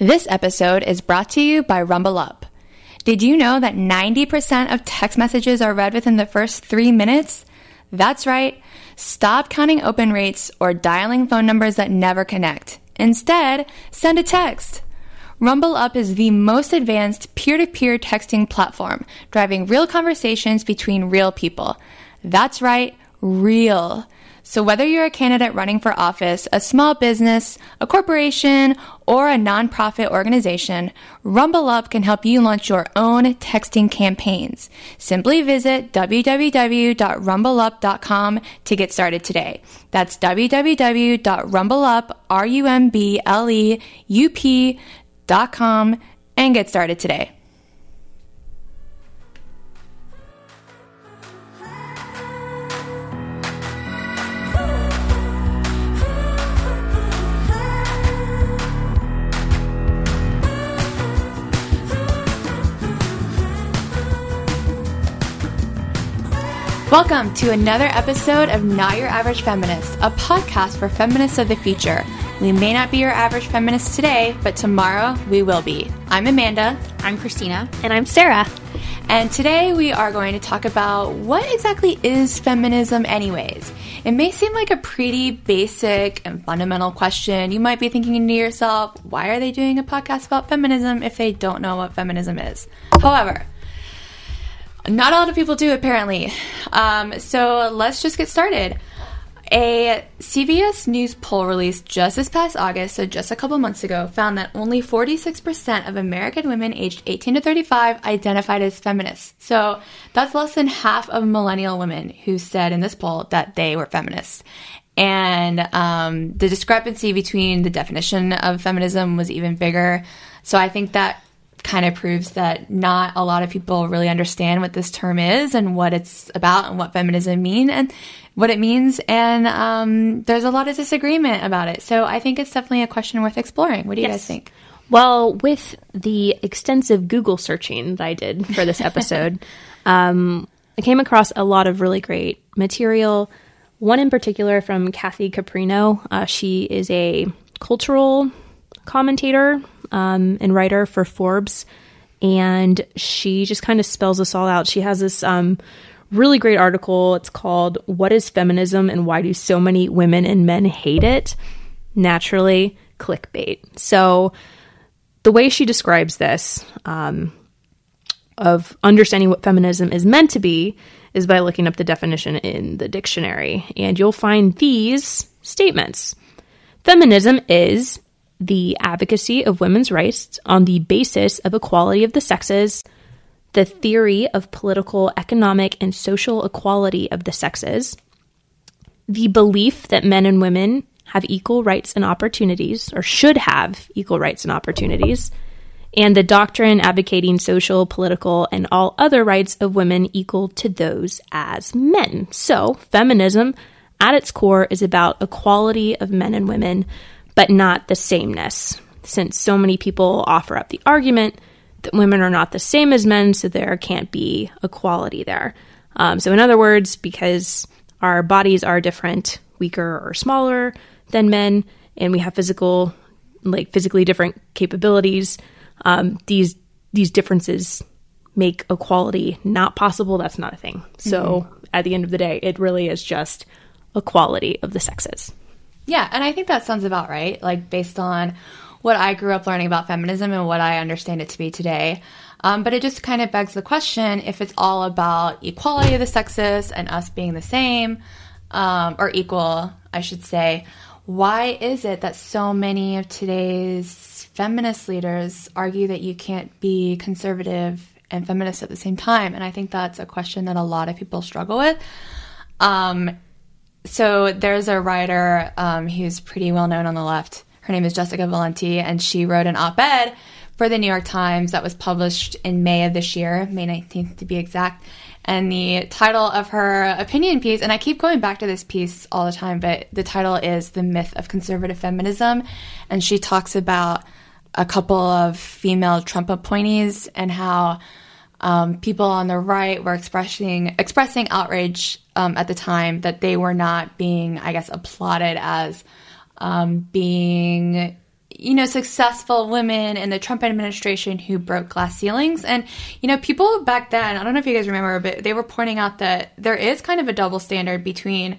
This episode is brought to you by RumbleUp. Did you know that 90% of text messages are read within the first three minutes? That's right. Stop counting open rates or dialing phone numbers that never connect. Instead, send a text. RumbleUp is the most advanced peer to peer texting platform, driving real conversations between real people. That's right, real. So, whether you're a candidate running for office, a small business, a corporation, or a nonprofit organization, RumbleUp can help you launch your own texting campaigns. Simply visit www.rumbleup.com to get started today. That's www.rumbleup.com and get started today. Welcome to another episode of Not Your Average Feminist, a podcast for feminists of the future. We may not be your average feminist today, but tomorrow we will be. I'm Amanda. I'm Christina. And I'm Sarah. And today we are going to talk about what exactly is feminism, anyways. It may seem like a pretty basic and fundamental question. You might be thinking to yourself, why are they doing a podcast about feminism if they don't know what feminism is? However, not a lot of people do, apparently. Um, so let's just get started. A CBS News poll released just this past August, so just a couple months ago, found that only 46% of American women aged 18 to 35 identified as feminists. So that's less than half of millennial women who said in this poll that they were feminists. And um, the discrepancy between the definition of feminism was even bigger. So I think that kind of proves that not a lot of people really understand what this term is and what it's about and what feminism mean and what it means. And um, there's a lot of disagreement about it. So I think it's definitely a question worth exploring. What do you yes. guys think? Well, with the extensive Google searching that I did for this episode, um, I came across a lot of really great material. One in particular from Kathy Caprino. Uh, she is a cultural commentator um, and writer for Forbes, and she just kind of spells this all out. She has this um, really great article. It's called "What Is Feminism and Why Do So Many Women and Men Hate It?" Naturally, clickbait. So the way she describes this um, of understanding what feminism is meant to be is by looking up the definition in the dictionary, and you'll find these statements. Feminism is the advocacy of women's rights on the basis of equality of the sexes, the theory of political, economic, and social equality of the sexes, the belief that men and women have equal rights and opportunities, or should have equal rights and opportunities, and the doctrine advocating social, political, and all other rights of women equal to those as men. So, feminism at its core is about equality of men and women but not the sameness, since so many people offer up the argument that women are not the same as men, so there can't be equality there. Um, so, in other words, because our bodies are different, weaker or smaller than men, and we have physical, like physically different capabilities, um, these these differences make equality not possible. That's not a thing. So, mm-hmm. at the end of the day, it really is just equality of the sexes. Yeah, and I think that sounds about right. Like based on what I grew up learning about feminism and what I understand it to be today. Um, but it just kind of begs the question if it's all about equality of the sexes and us being the same um, or equal, I should say. Why is it that so many of today's feminist leaders argue that you can't be conservative and feminist at the same time? And I think that's a question that a lot of people struggle with. Um, so there's a writer um, who's pretty well known on the left. Her name is Jessica Valenti, and she wrote an op ed for the New York Times that was published in May of this year, May 19th to be exact. And the title of her opinion piece, and I keep going back to this piece all the time, but the title is The Myth of Conservative Feminism. And she talks about a couple of female Trump appointees and how um, people on the right were expressing expressing outrage um, at the time that they were not being, I guess, applauded as um, being you know, successful women in the Trump administration who broke glass ceilings. And, you know, people back then, I don't know if you guys remember, but they were pointing out that there is kind of a double standard between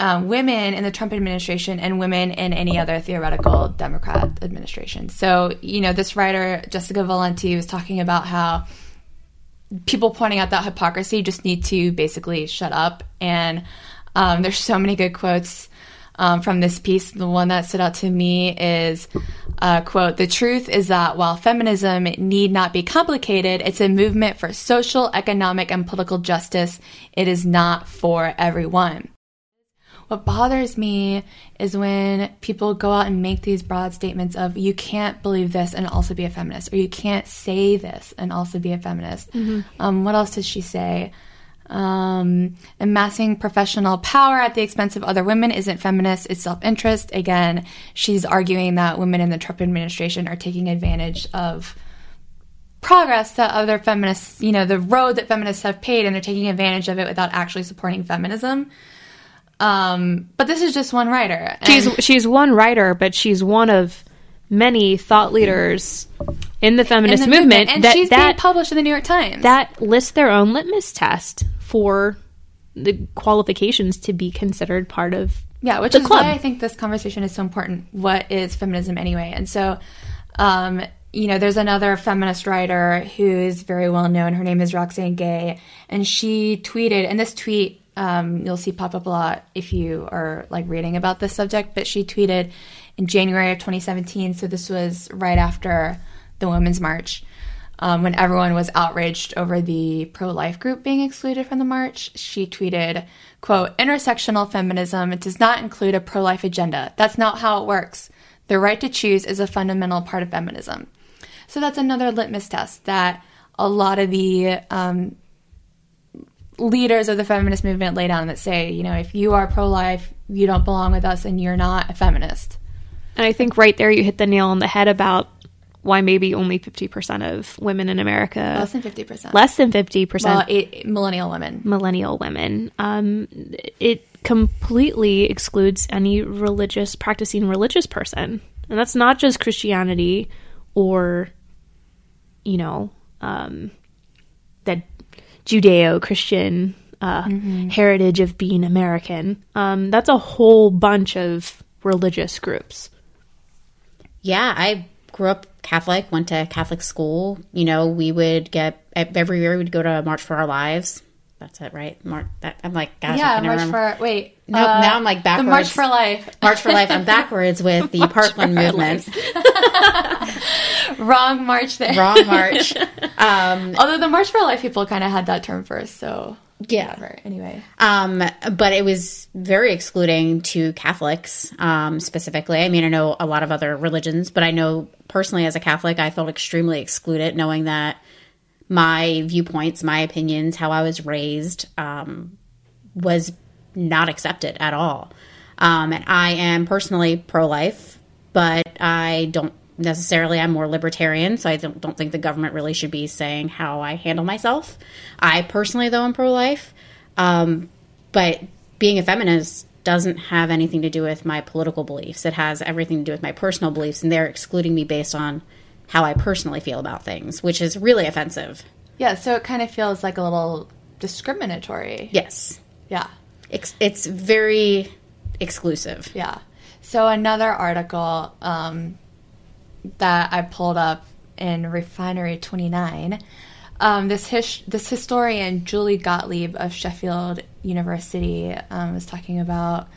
um, women in the Trump administration and women in any other theoretical Democrat administration. So, you know, this writer, Jessica Valenti, was talking about how people pointing out that hypocrisy just need to basically shut up. And um, there's so many good quotes um, from this piece. The one that stood out to me is, uh, quote, the truth is that while feminism need not be complicated, it's a movement for social, economic, and political justice. It is not for everyone. What bothers me is when people go out and make these broad statements of you can't believe this and also be a feminist, or you can't say this and also be a feminist. Mm-hmm. Um, what else does she say? Um, amassing professional power at the expense of other women isn't feminist, it's self interest. Again, she's arguing that women in the Trump administration are taking advantage of progress that other feminists, you know, the road that feminists have paid, and they're taking advantage of it without actually supporting feminism. Um, but this is just one writer. she's she's one writer, but she's one of many thought leaders in the feminist in the movement, movement, and that, she's that, being published in the New York Times that lists their own litmus test for the qualifications to be considered part of yeah, which is club. why I think this conversation is so important. What is feminism anyway? And so, um, you know, there's another feminist writer who is very well known. Her name is Roxane Gay, and she tweeted, and this tweet um, you'll see pop up a lot if you are like reading about this subject. But she tweeted in January of 2017, so this was right after the Women's March um, when everyone was outraged over the pro-life group being excluded from the march, she tweeted, quote, intersectional feminism does not include a pro-life agenda. That's not how it works. The right to choose is a fundamental part of feminism. So that's another litmus test that a lot of the um, leaders of the feminist movement lay down that say, you know, if you are pro-life, you don't belong with us and you're not a feminist. And I think right there you hit the nail on the head about why maybe only 50% of women in America. Less than 50%. Less than 50%. Well, eight, millennial women. Millennial women. Um, it completely excludes any religious, practicing religious person. And that's not just Christianity or, you know, um, that Judeo Christian uh, mm-hmm. heritage of being American. Um, that's a whole bunch of religious groups. Yeah, I grew up Catholic, went to Catholic school. You know, we would get every year we'd go to March for Our Lives. That's it, right? March. That, I'm like, gosh, yeah, March remember. for. Wait, no, uh, now I'm like backwards. The March for Life. March for Life. I'm backwards with the Parkland movement. Wrong March there. Wrong March. Um, Although the March for Life people kind of had that term first, so yeah. Whatever. Anyway. Um, but it was very excluding to Catholics, um, specifically. I mean, I know a lot of other religions, but I know personally as a Catholic, I felt extremely excluded knowing that my viewpoints, my opinions, how I was raised, um, was not accept it at all. Um, and I am personally pro life, but I don't necessarily I'm more libertarian, so I don't, don't think the government really should be saying how I handle myself. I personally, though, am pro life. Um, but being a feminist doesn't have anything to do with my political beliefs. It has everything to do with my personal beliefs, and they're excluding me based on how I personally feel about things, which is really offensive. Yeah, so it kind of feels like a little discriminatory. Yes. Yeah. It's, very exclusive. Yeah. So another article um, that I pulled up in Refinery29. Um, this his- this historian Julie Gottlieb of Sheffield University um, was talking about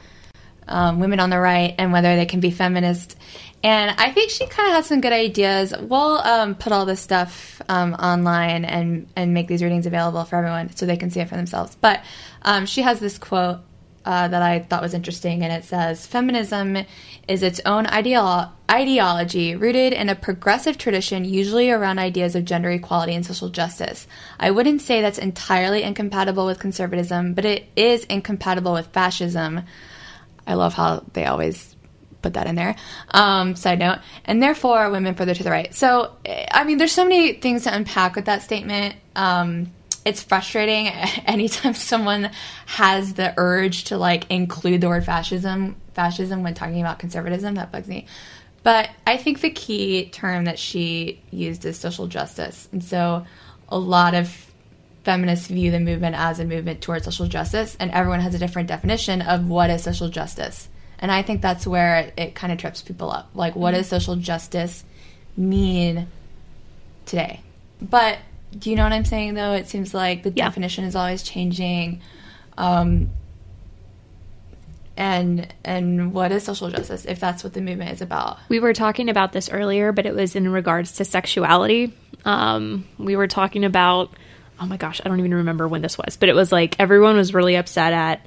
um, women on the right and whether they can be feminist. And I think she kind of has some good ideas. We'll um, put all this stuff um, online and and make these readings available for everyone so they can see it for themselves. But um, she has this quote uh, that I thought was interesting, and it says Feminism is its own ideolo- ideology rooted in a progressive tradition, usually around ideas of gender equality and social justice. I wouldn't say that's entirely incompatible with conservatism, but it is incompatible with fascism. I love how they always put that in there. Um, side note. And therefore, women further to the right. So, I mean, there's so many things to unpack with that statement. Um, it's frustrating anytime someone has the urge to like include the word fascism fascism when talking about conservatism that bugs me But I think the key term that she used is social justice. And so a lot of feminists view the movement as a movement towards social justice, and everyone has a different definition of what is social justice. And I think that's where it, it kind of trips people up. Like, what does social justice mean today? But do you know what I'm saying, though? It seems like the Yeah. definition is always changing. Um, and and what is social justice if that's what the movement is about? We were talking about this earlier, but it was in regards to sexuality. Um, we were talking about, oh my gosh, I don't even remember when this was, but it was like everyone was really upset at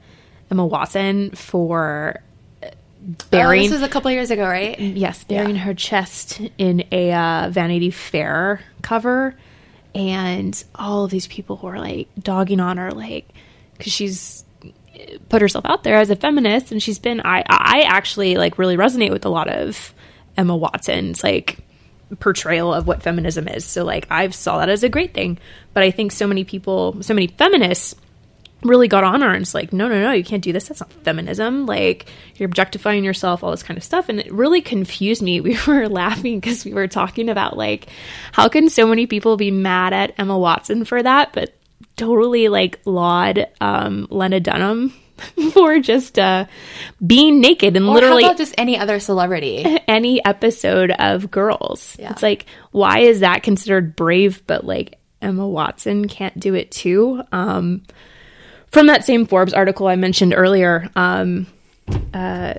Emma Watson for uh, Oh, burying, this was a couple years ago, right? yes, burying her chest in a uh, Vanity Fair cover, and all of these people who were like dogging on her, like because she's put herself out there as a feminist and she's been I I actually like really resonate with a lot of Emma Watson's like portrayal of what feminism is. So like I saw that as a great thing. But I think so many people so many feminists really got on her and it's like, no, no, no, you can't do this. That's not feminism. Like you're objectifying yourself, all this kind of stuff. And it really confused me. We were laughing because we were talking about like, how can so many people be mad at Emma Watson for that, but totally like laud um, Lena Dunham for just uh, being naked and Or literally how about just any other celebrity? any episode of Girls. Yeah. It's like, why is that considered brave, but like Emma Watson can't do it too? Um, from that same Forbes article I mentioned earlier, um, uh,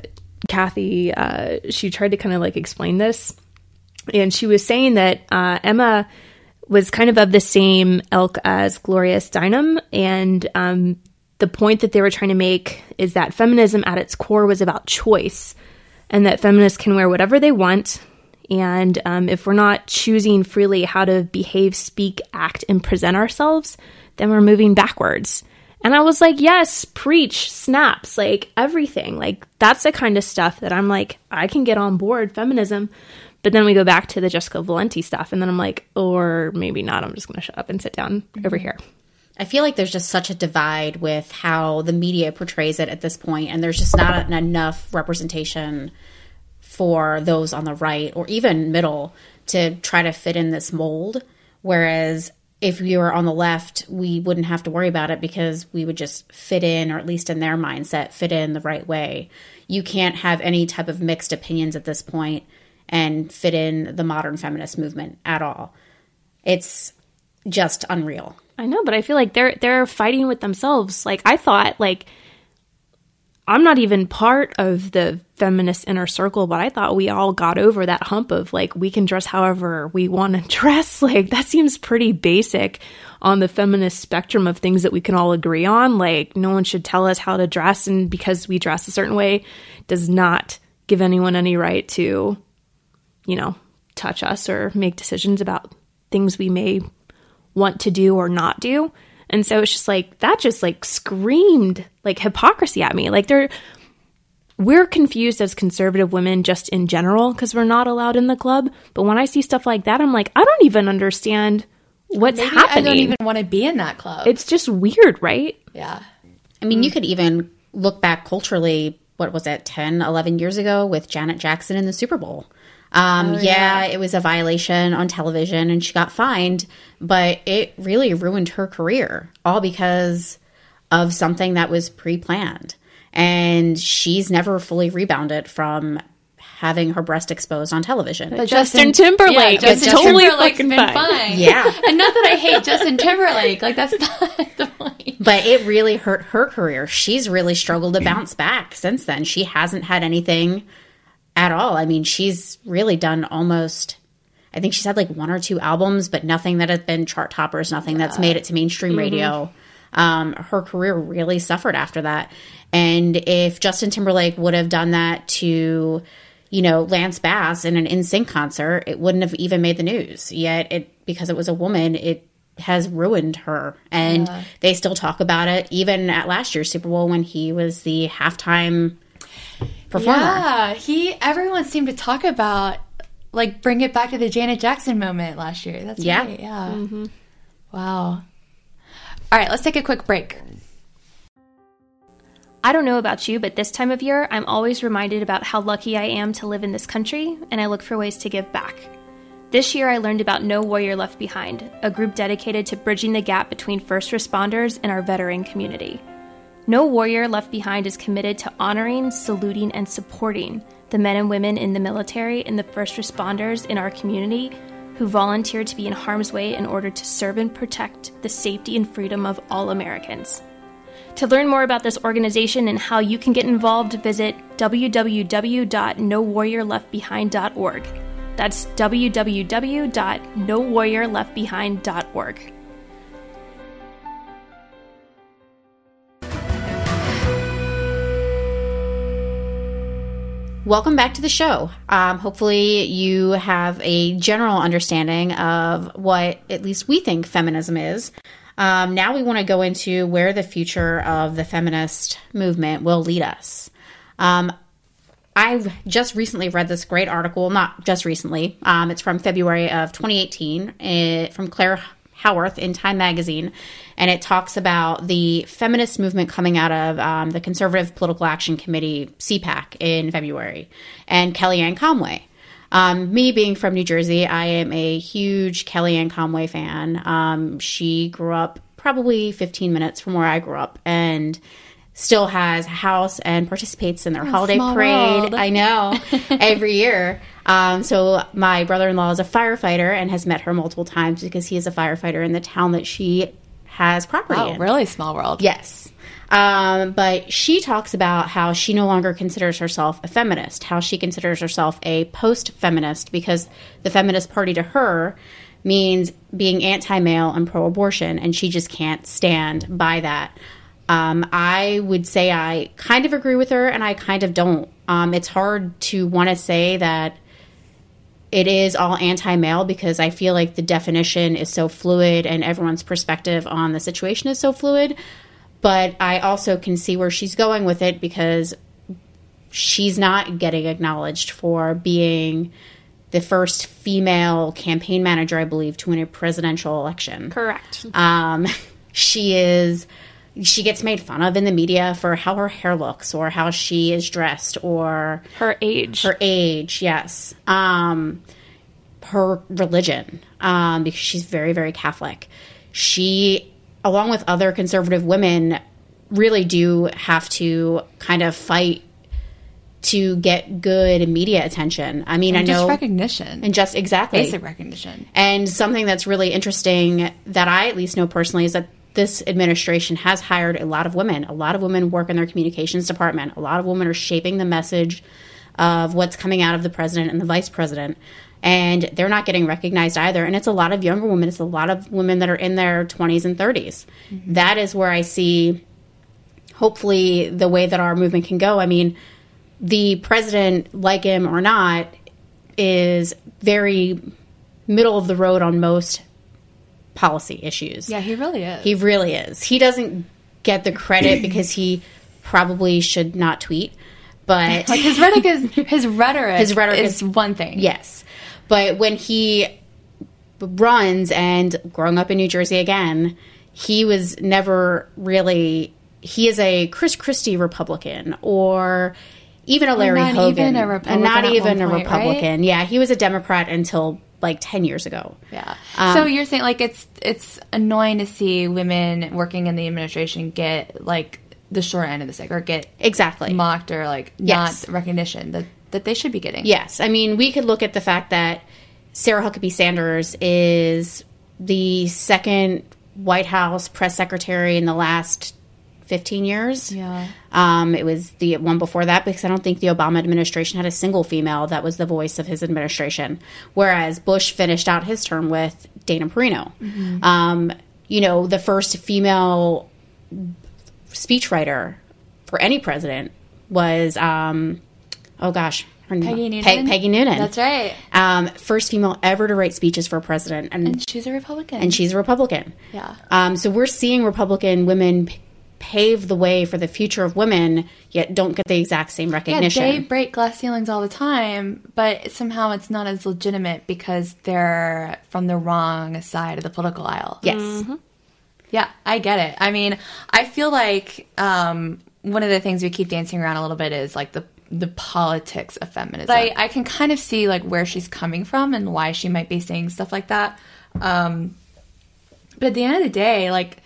Kathy, uh, she tried to kind of like explain this. And she was saying that uh, Emma was kind of of the same ilk as Gloria Steinem. And um, the point that they were trying to make is that feminism at its core was about choice and that feminists can wear whatever they want. And um, if we're not choosing freely how to behave, speak, act, and present ourselves, then we're moving backwards. And I was like, yes, preach, snaps, like everything. Like that's the kind of stuff that I'm like, I can get on board feminism. But then we go back to the Jessica Valenti stuff, and then I'm like, or maybe not. I'm just going to shut up and sit down over here. I feel like there's just such a divide with how the media portrays it at this point, and there's just not enough representation for those on the right or even middle to try to fit in this mold. Whereas if we were on the left, we wouldn't have to worry about it because we would just fit in, or at least in their mindset, fit in the right way. You can't have any type of mixed opinions at this point and fit in the modern feminist movement at all. It's just unreal. I know, but I feel like they're they're fighting with themselves. Like I thought, like I'm not even part of the feminist inner circle, but I thought we all got over that hump of like we can dress however we want to dress. Like that seems pretty basic on the feminist spectrum of things that we can all agree on. Like no one should tell us how to dress, and because we dress a certain way, does not give anyone any right to, you know, touch us or make decisions about things we may want to do or not do. And so it's just like that just like screamed like hypocrisy at me. Like they're we're confused as conservative women just in general because we're not allowed in the club. But when I see stuff like that, I'm like, I don't even understand what's Maybe happening. I don't even want to be in that club. it's just weird, right? yeah. I mean, you could even look back culturally, what was it, 10, 11 years ago with Janet Jackson in the Super Bowl. Um, yeah, it was a violation on television and she got fined, but it really ruined her career, all because of something that was pre planned. And she's never fully rebounded from having her breast exposed on television. But Justin Timberlake yeah, is Justin totally Timberlake's fucking been fine. Yeah. and not that I hate Justin Timberlake. Like that's not the point. but it really hurt her career. She's really struggled to bounce back since then. She hasn't had anything at all. I mean, she's really done almost. I think she's had like one or two albums, but nothing that has been chart toppers, nothing that's made it to mainstream radio. Um, her career really suffered after that. And if Justin Timberlake would have done that to, you know, Lance Bass in an NSYNC concert, it wouldn't have even made the news. Yet it because it was a woman, it has ruined her. And they still talk about it even at last year's Super Bowl when he was the halftime performer. Yeah, he. Everyone seemed to talk about like bring it back to the Janet Jackson moment last year. That's Yeah. right. Yeah. Mm-hmm. Wow. All right, let's take a quick break. I don't know about you, but this time of year, I'm always reminded about how lucky I am to live in this country, and I look for ways to give back. This year, I learned about No Warrior Left Behind, a group dedicated to bridging the gap between first responders and our veteran community. No Warrior Left Behind is committed to honoring, saluting, and supporting the men and women in the military and the first responders in our community who volunteer to be in harm's way in order to serve and protect the safety and freedom of all Americans. To learn more about this organization and how you can get involved, visit www.nowarriorleftbehind.org. That's www.nowarriorleftbehind.org. Welcome back to the show. Um, hopefully, you have a general understanding of what at least we think feminism is. Um, now, we want to go into where the future of the feminist movement will lead us. Um, I've just recently read this great article, not just recently, um, it's from February of 2018 uh, from Claire In Time Magazine, and it talks about the feminist movement coming out of um, the Conservative Political Action Committee, CPAC, in February, and Kellyanne Conway. Um, me being from New Jersey, I am a huge Kellyanne Conway fan. Um, she grew up probably 15 minutes from where I grew up, and still has a house and participates in their holiday parade. world. I know every year. Um, so my brother-in-law is a firefighter and has met her multiple times because he is a firefighter in the town that she has property Oh, in. really small world. Yes. Um, but she talks about how she no longer considers herself a feminist, how she considers herself a post feminist because the feminist party to her means being anti male and pro abortion, and she just can't stand by that. Um, I would say I kind of agree with her and I kind of don't. Um, it's hard to want to say that it is all anti male because I feel like the definition is so fluid and everyone's perspective on the situation is so fluid. But I also can see where she's going with it because she's not getting acknowledged for being the first female campaign manager, I believe, to win a presidential election. Correct. Um, she is she gets made fun of in the media for how her hair looks or how she is dressed or Her age. her age, yes. Um, her religion, um, because she's very, very Catholic. She, along with other conservative women, really do have to kind of fight to get good media attention. I mean, I Just know, recognition. and just exactly basic recognition. and something that's really interesting that I at least know personally is that this administration has hired a lot of women. A lot of women work in their communications department. A lot of women are shaping the message of what's coming out of the president and the vice president. And they're not getting recognized either. And it's a lot of younger women. It's a lot of women that are in their 20s and 30s. Mm-hmm. That is where I see, hopefully, the way that our movement can go. I mean, the president, like him or not, is very middle of the road on most policy issues. Yeah, he really is. He really is. He doesn't get the credit because he probably should not tweet, but like his rhetoric is his rhetoric. His rhetoric is, is- one thing. yes. But when he runs and growing up in New Jersey again, he was never really he is a Chris Christie Republican or even a Larry not Hogan, even a and Republican not even a point, right? Republican. Yeah, he was a Democrat until like ten years ago. Yeah. Um, so you're saying like it's it's annoying to see women working in the administration get like the short end of the stick or get Exactly. mocked or like Yes. not recognition that that they should be getting. Yes, I mean we could look at the fact that Sarah Huckabee Sanders is the second White House press secretary in the last fifteen years. Yeah. Um, it was the one before that because I don't think the Obama administration had a single female that was the voice of his administration. Whereas Bush finished out his term with Dana Perino. Um, you know, the first female speechwriter for any president was, um, oh gosh, her name- Peggy Noonan. Peg- Peggy Noonan. That's right. Um, first female ever to write speeches for a president, and, And she's a Republican. and she's a Republican. Yeah. Um, so we're seeing Republican women pave the way for the future of women, yet don't get the exact same recognition. yeah, recognition. they break glass ceilings all the time, but somehow it's not as legitimate because they're from the wrong side of the political aisle. yes. Yeah, I get it. I mean, I feel like um, one of the things we keep dancing around a little bit is like the the politics of feminism. I, I can kind of see like where she's coming from and why she might be saying stuff like that. Um, but at the end of the day, like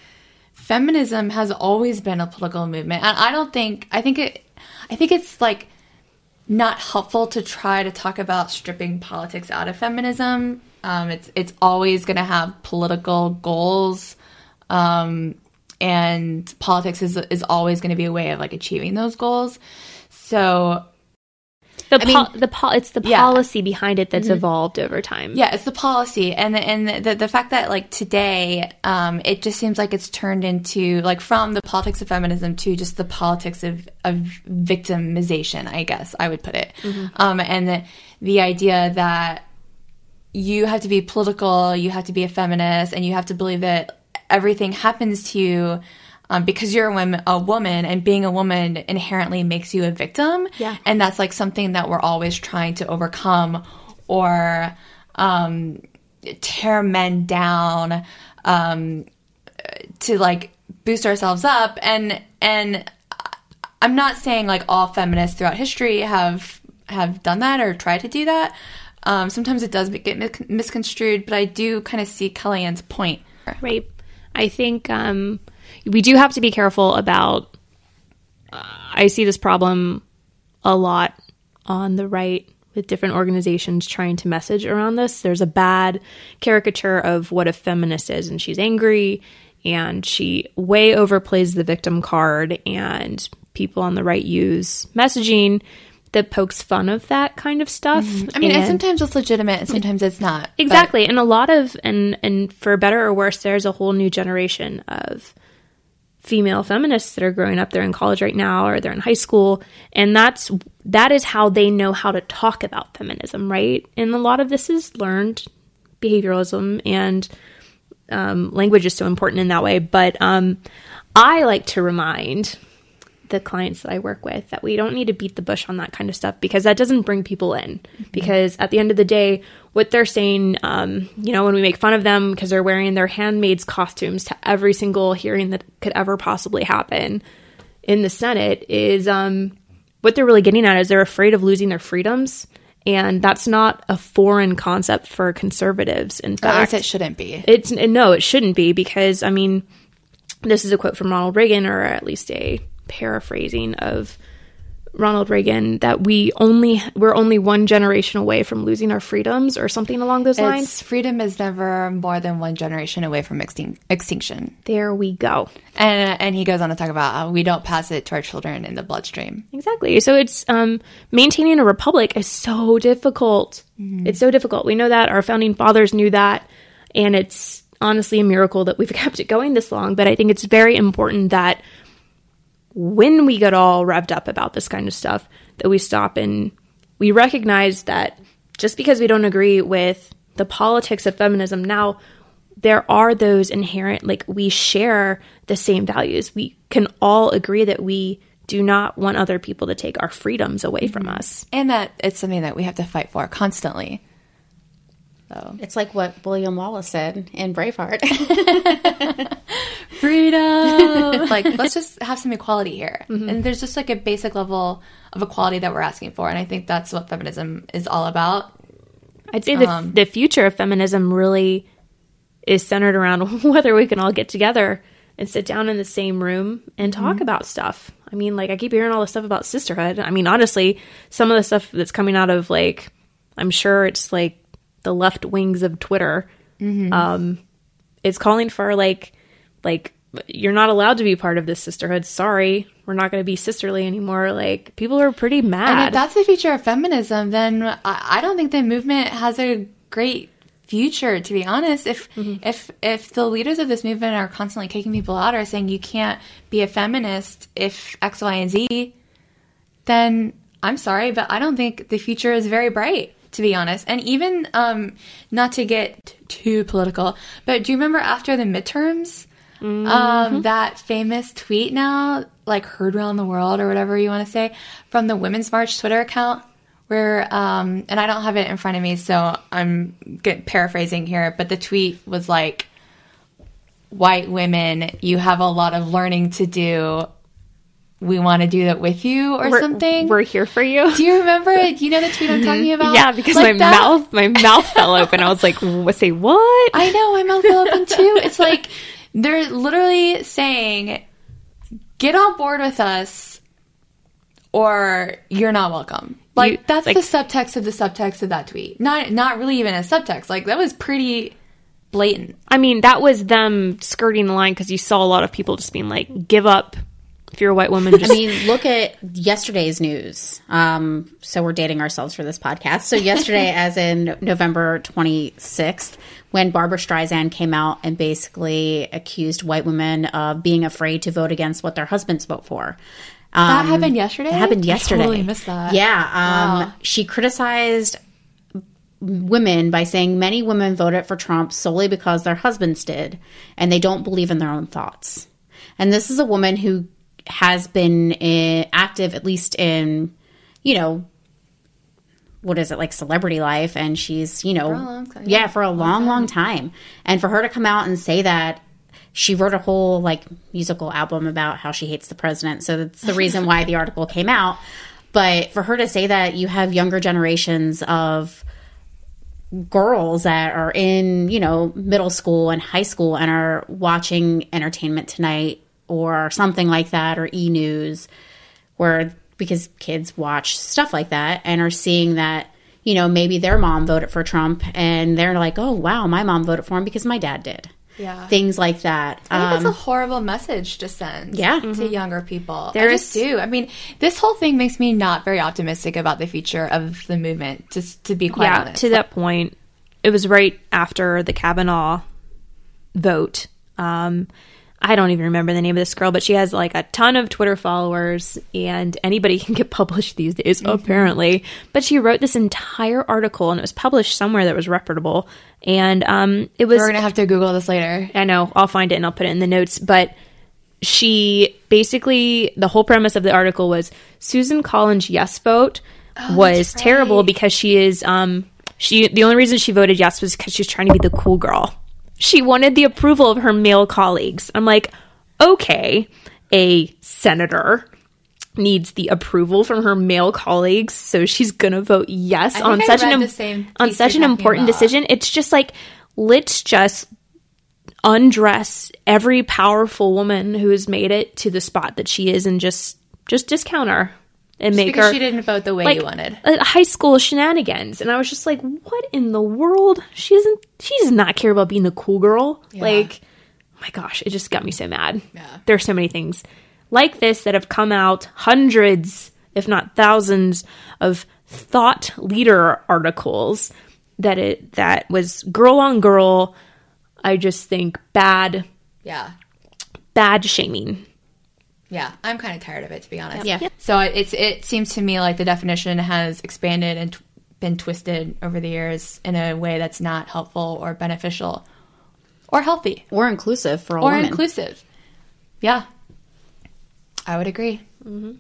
feminism has always been a political movement, and I don't think I think it I think it's like not helpful to try to talk about stripping politics out of feminism. Um, it's it's always going to have political goals, um, and politics is is always going to be a way of like achieving those goals. So the po- mean, the po- it's the policy yeah. behind it that's mm-hmm. evolved over time. Yeah, it's the policy, and the, and the the fact that like today, um, it just seems like it's turned into like from the politics of feminism to just the politics of of victimization. I guess I would put it, mm-hmm. um, and the the idea that you have to be political, you have to be a feminist, and you have to believe that everything happens to you um, because you're a woman, a woman, and being a woman inherently makes you a victim. Yeah. And that's like something that we're always trying to overcome or um, tear men down um, to like boost ourselves up. And and I'm not saying like all feminists throughout history have have done that or tried to do that. Um, sometimes it does get misconstrued, but I do kind of see Kellyanne's point. Right. I think um, we do have to be careful about. Uh, I see this problem a lot on the right with different organizations trying to message around this. There's a bad caricature of what a feminist is, and she's angry and she way overplays the victim card, and people on the right use messaging that pokes fun of that kind of stuff. Mm-hmm. I mean, and, and, sometimes it's legitimate, and sometimes it's not. Exactly, but. and a lot of and and for better or worse, there's a whole new generation of female feminists that are growing up they're in college right now or they're in high school and that's that is how they know how to talk about feminism right? And a lot of this is learned behavioralism and um, language is so important in that way but um, i like to remind the clients that I work with that we don't need to beat the bush on that kind of stuff because that doesn't bring people in. Mm-hmm. Because at the end of the day, what they're saying, um, you know, when we make fun of them because they're wearing their handmaids costumes to every single hearing that could ever possibly happen in the Senate, is um, what they're really getting at is they're afraid of losing their freedoms. And that's not a foreign concept for conservatives. In fact, it shouldn't be. It's no, it shouldn't be because I mean, this is a quote from Ronald Reagan, or at least a paraphrasing of Ronald Reagan that we only we're only one generation away from losing our freedoms or something along those lines. Freedom is never more than one generation away from extin- extinction. There we go. And and he goes on to talk about how we don't pass it to our children in the bloodstream. Exactly. So it's um, maintaining a republic is so difficult. Mm-hmm. It's so difficult. We know that our founding fathers knew that, and it's honestly a miracle that we've kept it going this long. But I think it's very important that when we get all revved up about this kind of stuff, that we stop and we recognize that just because we don't agree with the politics of feminism now, there are those inherent, like, we share the same values. We can all agree that we do not want other people to take our freedoms away from mm-hmm. us. And that it's something that we have to fight for constantly. So it's like what William Wallace said in Braveheart. Freedom. like let's just have some equality here. Mm-hmm. And there's just like a basic level of equality that we're asking for and I think that's what feminism is all about. I'd say the um, the future of feminism really is centered around whether we can all get together and sit down in the same room and talk mm-hmm. about stuff. I mean, like I keep hearing all this stuff about sisterhood. I mean, honestly, some of the stuff that's coming out of like I'm sure it's like the left wings of Twitter mm-hmm. um, is calling for like like you're not allowed to be part of this sisterhood. Sorry, we're not going to be sisterly anymore. Like people are pretty mad. And if that's the future of feminism, then I, I don't think the movement has a great future. To be honest, if mm-hmm. if if the leaders of this movement are constantly kicking people out or saying you can't be a feminist if X, Y, and Z, then I'm sorry, but I don't think the future is very bright to be honest. And even um, not to get too political, but do you remember after the midterms? Um, mm-hmm. Um, that famous tweet now, like heard around the world or whatever you want to say, from the Women's March Twitter account, where, um, and I don't have it in front of me, so I'm get, paraphrasing here, but the tweet was like, white women, you have a lot of learning to do we want to do that with you or we're, something. We're here for you. do you remember? Do you know the tweet I'm mm-hmm. talking about? Yeah, because Like my that? mouth my mouth fell open. I was like, "What? Say what?" I know my mouth fell open too. It's like they're literally saying, "Get on board with us, or you're not welcome." Like You- that's like- the subtext of the subtext of that tweet. Not not really even a subtext. Like that was pretty blatant. I mean, that was them skirting the line because you saw a lot of people just being like, "Give up." If you're a white woman, just I mean, look at yesterday's news. Um, so we're dating ourselves for this podcast. So yesterday, as in November 26th, when Barbra Streisand came out and basically accused white women of being afraid to vote against what their husbands vote for. That Um, happened yesterday. It happened yesterday. I totally missed that. Yeah. Um, Wow. She criticized women by saying many women voted for Trump solely because their husbands did, and they don't believe in their own thoughts. And this is a woman who has been eh, active, at least in, you know, what is it like celebrity life, and she's you know, long time, yeah, yeah, for a long, long time, and for her to come out and say that. She wrote a whole like musical album about how she hates the president. So that's the reason why the article came out. But for her to say that you have younger generations of girls that are in, you know, middle school and high school and are watching Entertainment Tonight or something like that or E News, where because kids watch stuff like that and are seeing that, you know, maybe their mom voted for Trump and they're like, oh, wow, my mom voted for him because my dad did. Yeah. Things like that. I think Um, that's a horrible message to send Yeah. to younger people. There I just is- do. I mean, this whole thing makes me not very optimistic about the future of the movement, just to be quite yeah, honest. to that point, it was right after the Kavanaugh vote. Um, I don't even remember the name of this girl, but she has like a ton of Twitter followers, and anybody can get published these days, apparently. But she wrote this entire article, and it was published somewhere that was reputable. And um, it was We're going to have to Google this later. I know. I'll find it and I'll put it in the notes. But she basically, the whole premise of the article was Susan Collins' yes vote was that's terrible because she is, um, she, the only reason she voted yes was because she's trying to be the cool girl. She wanted the approval of her male colleagues. I'm like, okay, a senator needs the approval from her male colleagues, so she's gonna vote yes on such an read im- the on such an important about. decision. It's just like let's just undress every powerful woman who has made it to the spot that she is and just just discount her and make because her she didn't vote the way like you wanted. Uh, high school shenanigans and i was just like what in the world she doesn't she does not care about being the cool girl like my gosh it just got me so mad Yeah. are so many things like this that have come out hundreds if not thousands of thought leader articles that it that was girl on girl i just think bad Yeah. bad shaming Yeah, I'm kind of tired of it to be honest. Yeah. Yep. So it- it's it seems to me like the definition has expanded and t- been twisted over the years in a way that's not helpful or beneficial or healthy or inclusive for all or women. inclusive. Yeah, I would agree. Mm-hmm.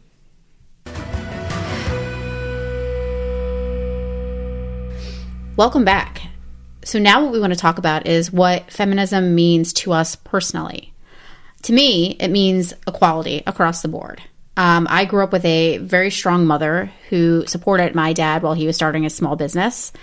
Welcome back. So, now what we want to talk about is what feminism means to us personally. To me, it means equality across the board. Um, I grew up with a very strong mother who supported my dad while he was starting a small business.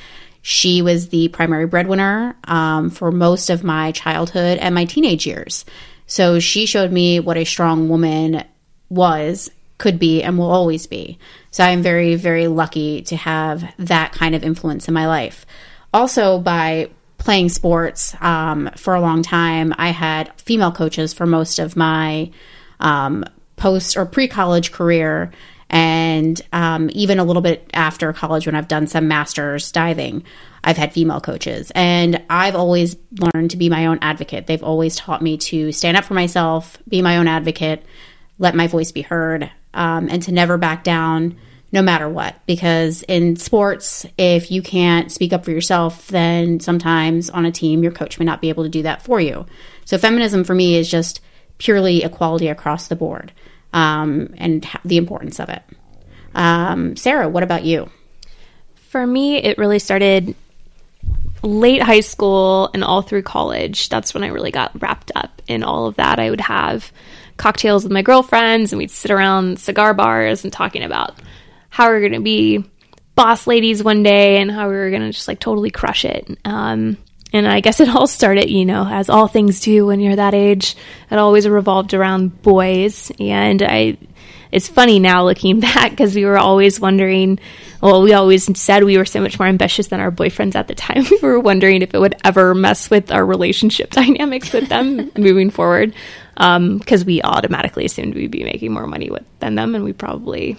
She was the primary breadwinner um, for most of my childhood and my teenage years. So she showed me what a strong woman was, could be, and will always be. So I am very, very lucky to have that kind of influence in my life. Also, by playing sports um, for a long time, I had female coaches for most of my um, post or pre college career. And um, even a little bit after college, when I've done some masters diving, I've had female coaches. And I've always learned to be my own advocate. They've always taught me to stand up for myself, be my own advocate, let my voice be heard, um, and to never back down no matter what. Because in sports, if you can't speak up for yourself, then sometimes on a team, your coach may not be able to do that for you. So feminism for me is just purely equality across the board um, and the importance of it. Um, Sarah, what about you? For me, it really started late high school and all through college. That's when I really got wrapped up in all of that. I would have cocktails with my girlfriends and we'd sit around cigar bars and talking about how we are going to be boss ladies one day and how we were going to just like totally crush it. Um, and I guess it all started, you know, as all things do when you're that age. It always revolved around boys. And I, it's funny now looking back because we were always wondering. Well, we always said we were so much more ambitious than our boyfriends at the time. We were wondering if it would ever mess with our relationship dynamics with them moving forward, because um, we automatically assumed we'd be making more money with than them, and we probably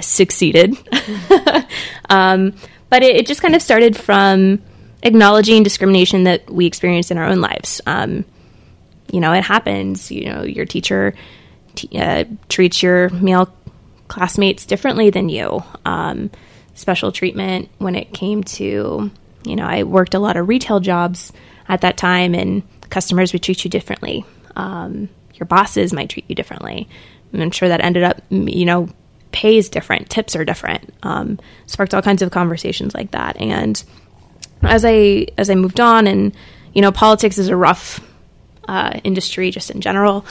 succeeded. um, but it, it, just kind of started from acknowledging discrimination that we experienced in our own lives. Um, you know, it happens. You know, your teacher t- uh, treats your male classmates differently than you. Um, special treatment when it came to, you know, I worked a lot of retail jobs at that time, and customers would treat you differently. Um, your bosses might treat you differently. And I'm sure that ended up, you know, pay is different, tips are different. Um, sparked all kinds of conversations like that. And as I as I moved on, and you know, politics is a rough uh, industry just in general.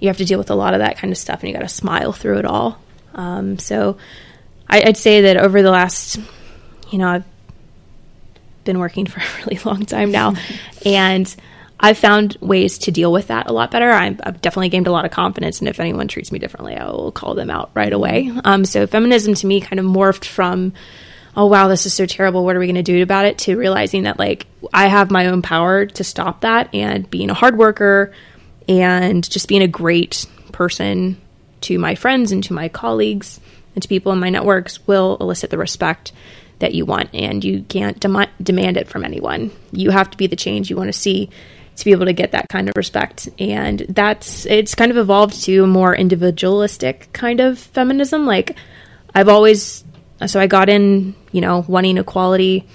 You have to deal with a lot of that kind of stuff, and you got to smile through it all. Um, so, I, I'd say that over the last, you know, I've been working for a really long time now, and I've found ways to deal with that a lot better. i have definitely gained a lot of confidence, and if anyone treats me differently, I will call them out right away. Um, so feminism to me kind of morphed from, oh wow, this is so terrible. What are we going to do about it? To realizing that like I have my own power to stop that, and being a hard worker, and just being a great person to my friends and to my colleagues and to people in my networks will elicit the respect that you want, and you can't dem- demand it from anyone. You have to be the change you want to see to be able to get that kind of respect. And that's it's kind of evolved to a more individualistic kind of feminism. Like I've always so I got in, you know, wanting equality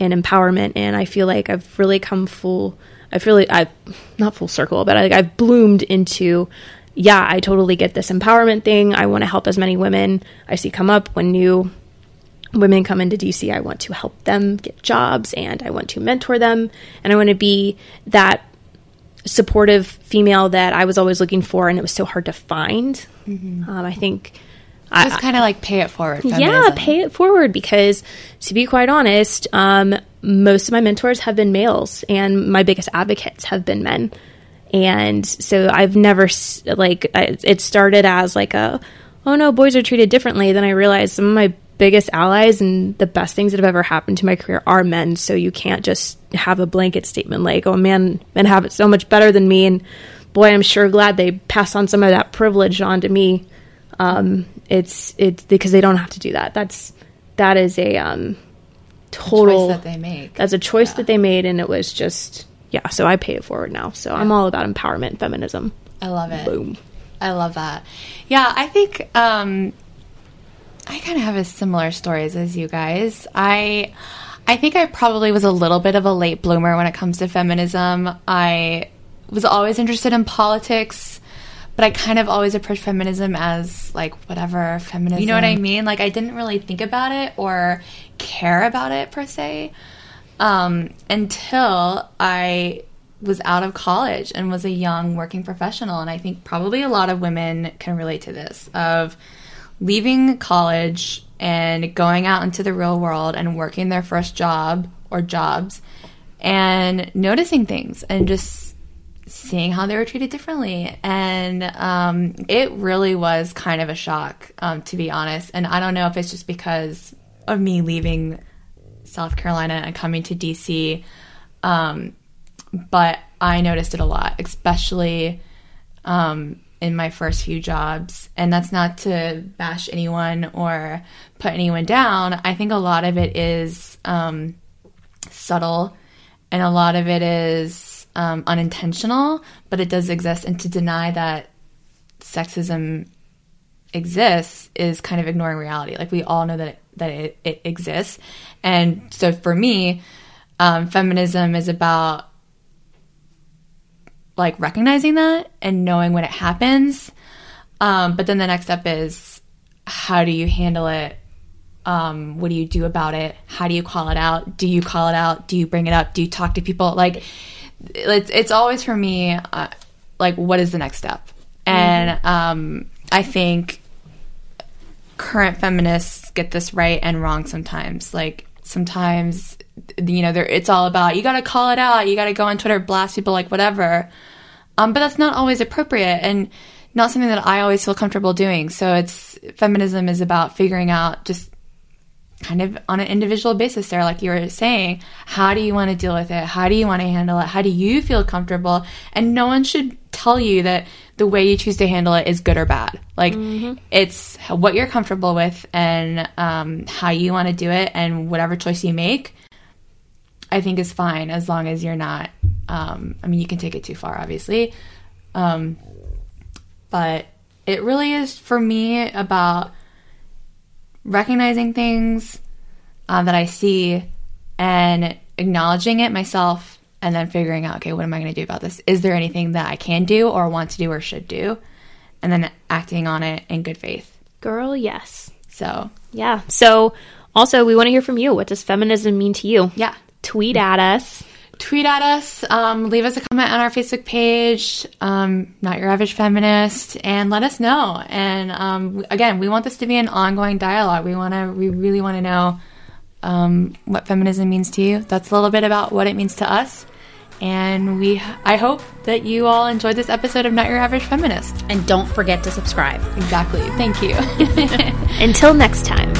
and empowerment and I feel like I've really come full I feel like I've not full circle, but I, I've bloomed into yeah, I totally get this empowerment thing. I want to help as many women I see come up when new women come into DC, I want to help them get jobs and I want to mentor them and I want to be that supportive female that I was always looking for and it was so hard to find. Mm-hmm. Um, I think I just kind of like pay it forward. Feminism. Yeah, pay it forward because to be quite honest, um, most of my mentors have been males and my biggest advocates have been men. And so I've never like it started as like a oh no boys are treated differently then I realized some of my biggest allies and the best things that have ever happened to my career are men. So you can't just have a blanket statement like, oh man, men have it so much better than me. And boy, I'm sure glad they pass on some of that privilege on to me. Um, it's, it's because they don't have to do that. That's, that is a, um, total, a that they make. That's a choice yeah. that they made. And it was just, yeah. So I pay it forward now. So yeah. I'm all about empowerment, feminism. I love it. Boom. I love that. Yeah. I think, um, I kind of have a similar stories as you guys. I I think I probably was a little bit of a late bloomer when it comes to feminism. I was always interested in politics, but I kind of always approached feminism as like whatever feminism. You know what I mean? Like I didn't really think about it or care about it per se um, until I was out of college and was a young working professional. And I think probably a lot of women can relate to this of leaving college and going out into the real world and working their first job or jobs and noticing things and just seeing how they were treated differently. And um, it really was kind of a shock, um, to be honest. And I don't know if it's just because of me leaving South Carolina and coming to DC, um, but I noticed it a lot, especially um, in my first few jobs. And that's not to bash anyone or put anyone down. I think a lot of it is um, subtle and a lot of it is um, unintentional, but it does exist. And to deny that sexism exists is kind of ignoring reality. Like we all know that it, that it, it exists. And so for me, um, feminism is about like recognizing that and knowing when it happens. Um, but then the next step is how do you handle it? Um, what do you do about it? How do you call it out? Do you call it out? Do you bring it up? Do you talk to people? Like, it's, it's always for me, uh, like, what is the next step? And um, I think current feminists get this right and wrong sometimes. Like sometimes, you know, it's all about you got to call it out, you got to go on Twitter, blast people, like whatever. Um, but that's not always appropriate and not something that I always feel comfortable doing. So it's feminism is about figuring out just kind of on an individual basis there like you were saying how do you want to deal with it how do you want to handle it how do you feel comfortable and no one should tell you that the way you choose to handle it is good or bad like mm-hmm. it's what you're comfortable with and um, how you want to do it and whatever choice you make i think is fine as long as you're not um, i mean you can take it too far obviously um, but it really is for me about recognizing things uh, that I see and acknowledging it myself and then figuring out, okay, what am I going to do about this? Is there anything that I can do or want to do or should do? And then acting on it in good faith. Girl, yes. So, yeah. So, also, we want to hear from you. What does feminism mean to you? Yeah. Tweet at us tweet at us, um, leave us a comment on our Facebook page, um, Not Your Average Feminist, and let us know. And um, again, we want this to be an ongoing dialogue. We want to, we really want to know um, what feminism means to you. That's a little bit about what it means to us. And we, I hope that you all enjoyed this episode of Not Your Average Feminist. And don't forget to subscribe. Exactly. Thank you. Until next time.